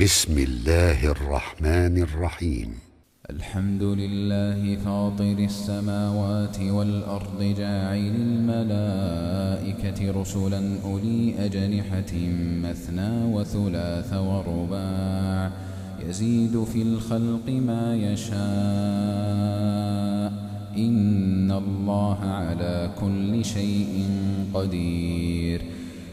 بسم الله الرحمن الرحيم. الحمد لله فاطر السماوات والأرض جاعل الملائكة رسلا أولي أجنحة مثنى وثلاث ورباع. يزيد في الخلق ما يشاء. إن الله على كل شيء قدير.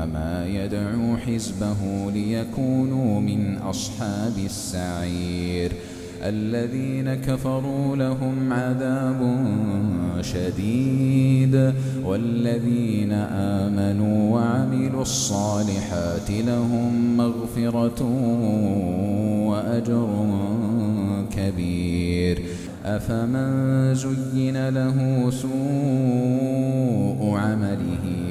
إنما يدعو حزبه ليكونوا من أصحاب السعير. الذين كفروا لهم عذاب شديد. والذين آمنوا وعملوا الصالحات لهم مغفرة وأجر كبير. أفمن زين له سوء عمله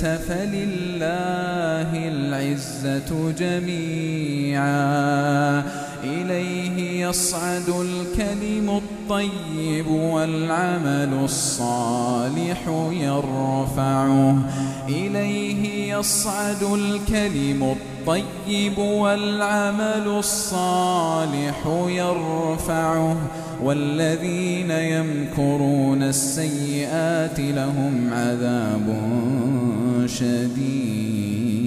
فلله العزة جميعا. إليه يصعد الكلم الطيب والعمل الصالح يرفعه. إليه يصعد الكلم الطيب والعمل الصالح يرفعه. والذين يمكرون السيئات لهم عذاب شديد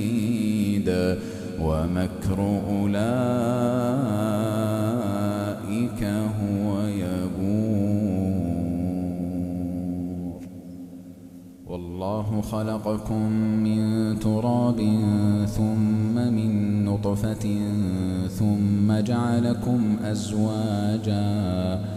ومكر أولئك هو يبور. والله خلقكم من تراب ثم من نطفة ثم جعلكم أزواجا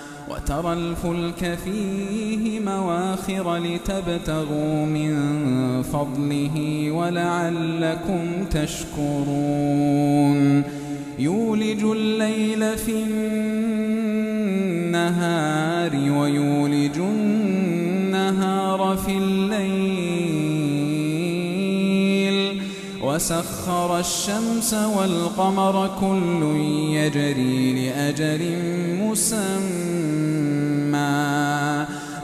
وترى الفلك فيه مواخر لتبتغوا من فضله ولعلكم تشكرون. يولج الليل في النهار ويولج النهار في الليل وسخر الشمس والقمر كل يجري لأجل مسمى.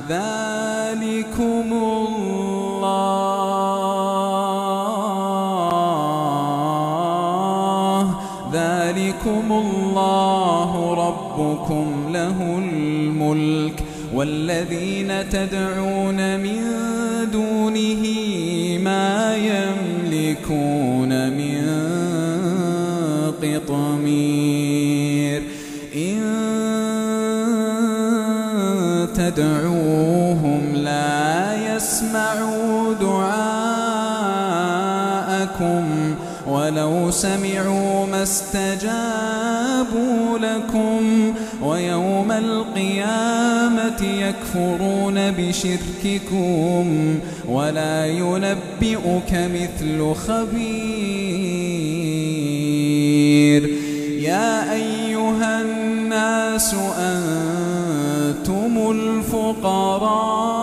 ذلكم الله. ذلكم الله ربكم له الملك. والذين تدعون من دونه ما يملكون من قطمير. إن تدعوهم لا يسمعوا دعاءكم ولو سمعوا ما استجابوا لكم القيامة يكفرون بشرككم ولا ينبئك مثل خبير. يا أيها الناس أنتم الفقراء.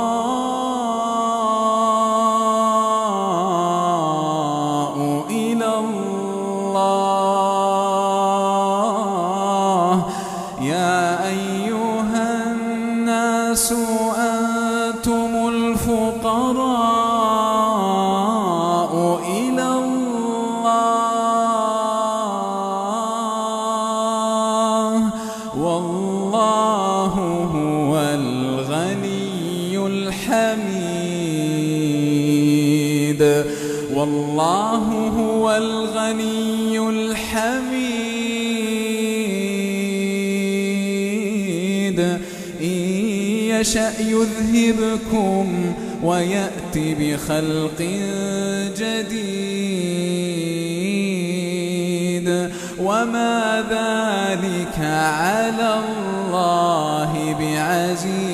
الحميد إن يشأ يذهبكم ويأتي بخلق جديد. وما ذلك على الله بعزيز.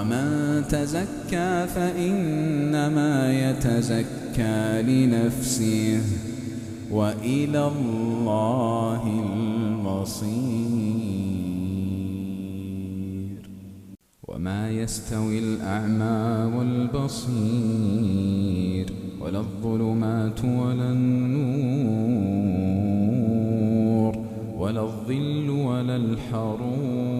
ومن تزكى فإنما يتزكى لنفسه وإلى الله المصير. وما يستوي الأعمى والبصير ولا الظلمات ولا النور ولا الظل ولا الحرور.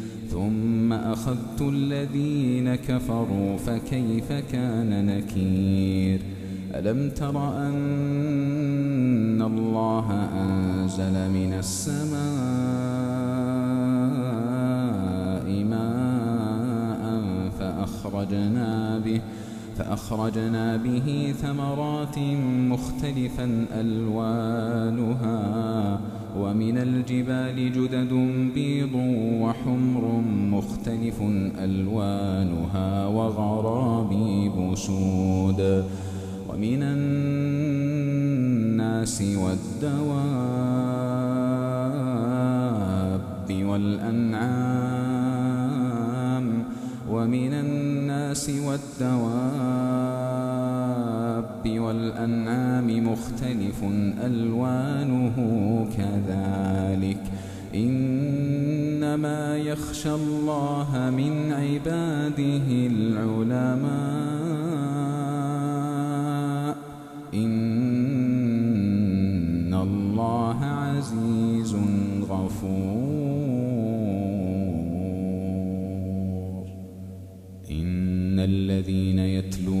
ثم أخذت الذين كفروا فكيف كان نكير؟ ألم تر أن الله أنزل من السماء ماء فأخرجنا به فأخرجنا به ثمرات مختلفا ألوانها ومن الجبال جدد بيض وحمر مختلف ألوانها وغرابيب سود. ومن الناس والدواب والأنعام. ومن الناس والدواب والأنعام. مختلف ألوانه كذلك. إنما يخشى الله من عباده العلماء. إن الله عزيز غفور. إن الذين يتلون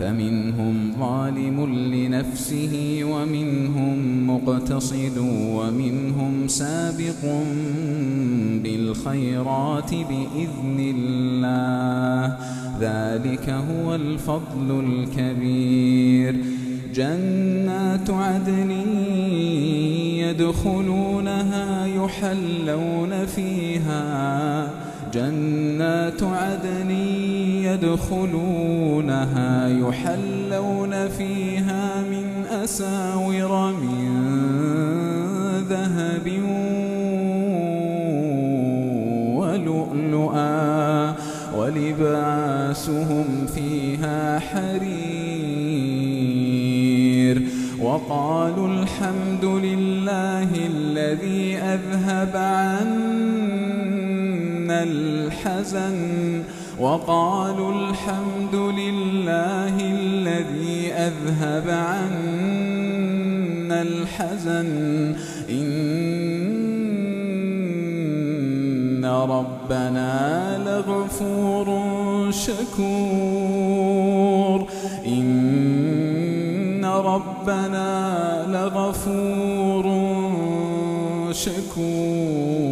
فمنهم ظالم لنفسه ومنهم مقتصد ومنهم سابق بالخيرات بإذن الله. ذلك هو الفضل الكبير. جنات عدن يدخلونها يحلون فيها. جنات يدخلونها يحلون فيها من أساور من ذهب ولؤلؤا ولباسهم فيها حرير وقالوا الحمد لله الذي أذهب عنا الحزن وقالوا الحمد لله الذي أذهب عنا الحزن. إن ربنا لغفور شكور. إن ربنا لغفور شكور.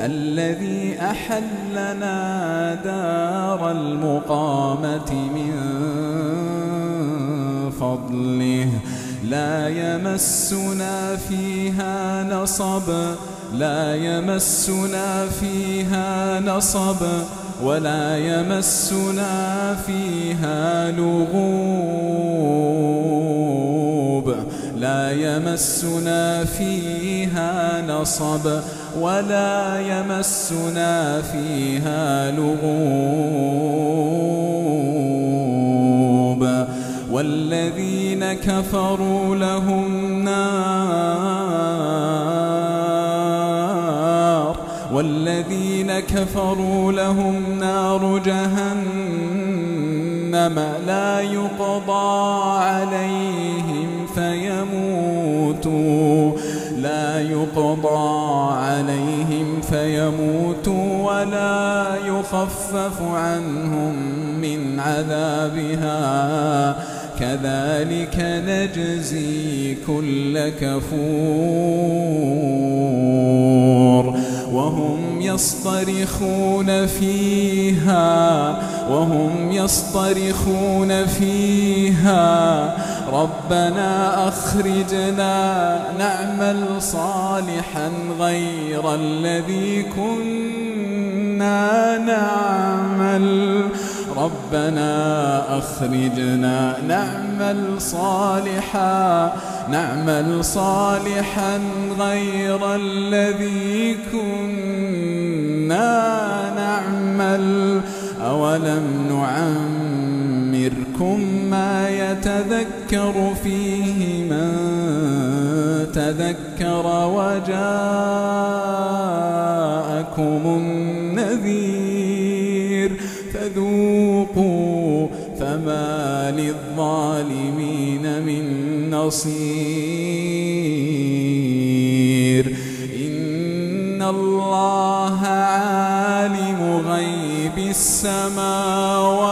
الذي أحلنا دار المقامة من فضله. لا يمسنا فيها نصب لا يمسنا فيها نصب ولا يمسنا فيها لغوب. لا يمسنا فيها نصب ولا يمسنا فيها لغوب. والذين كفروا لهم نار. والذين كفروا لهم نار جهنم لا يقضى عليهم يقضى عليهم فيموتوا ولا يخفف عنهم من عذابها. كذلك نجزي كل كفور. وهم يصطرخون فيها وهم يصطرخون فيها. ربنا أخرجنا نعمل صالحا غير الذي كنا نعمل. ربنا أخرجنا نعمل صالحا نعمل صالحا غير الذي كنا نعمل. أولم يتذكر فيه من تذكر وجاءكم النذير فذوقوا فما للظالمين من نصير. إن الله عالم غيب السماوات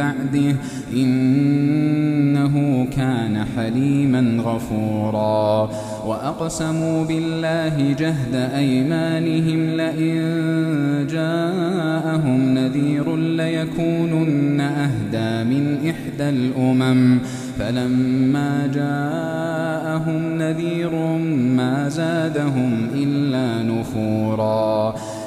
بعده إنه كان حليما غفورا. وأقسموا بالله جهد أيمانهم لئن جاءهم نذير ليكونن أهدى من إحدى الأمم. فلما جاءهم نذير ما زادهم إلا نفورا.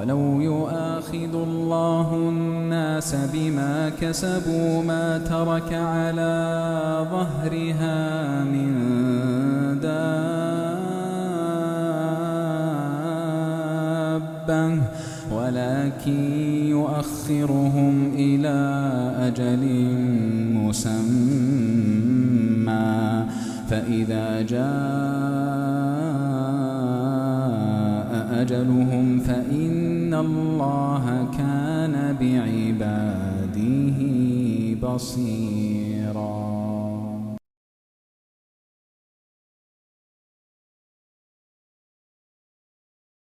ولو يؤاخذ الله الناس بما كسبوا ما ترك على ظهرها من دابة ولكن يؤخرهم إلى أجل مسمى. فإذا جاء أجلهم الله كان بعباده بصيرا.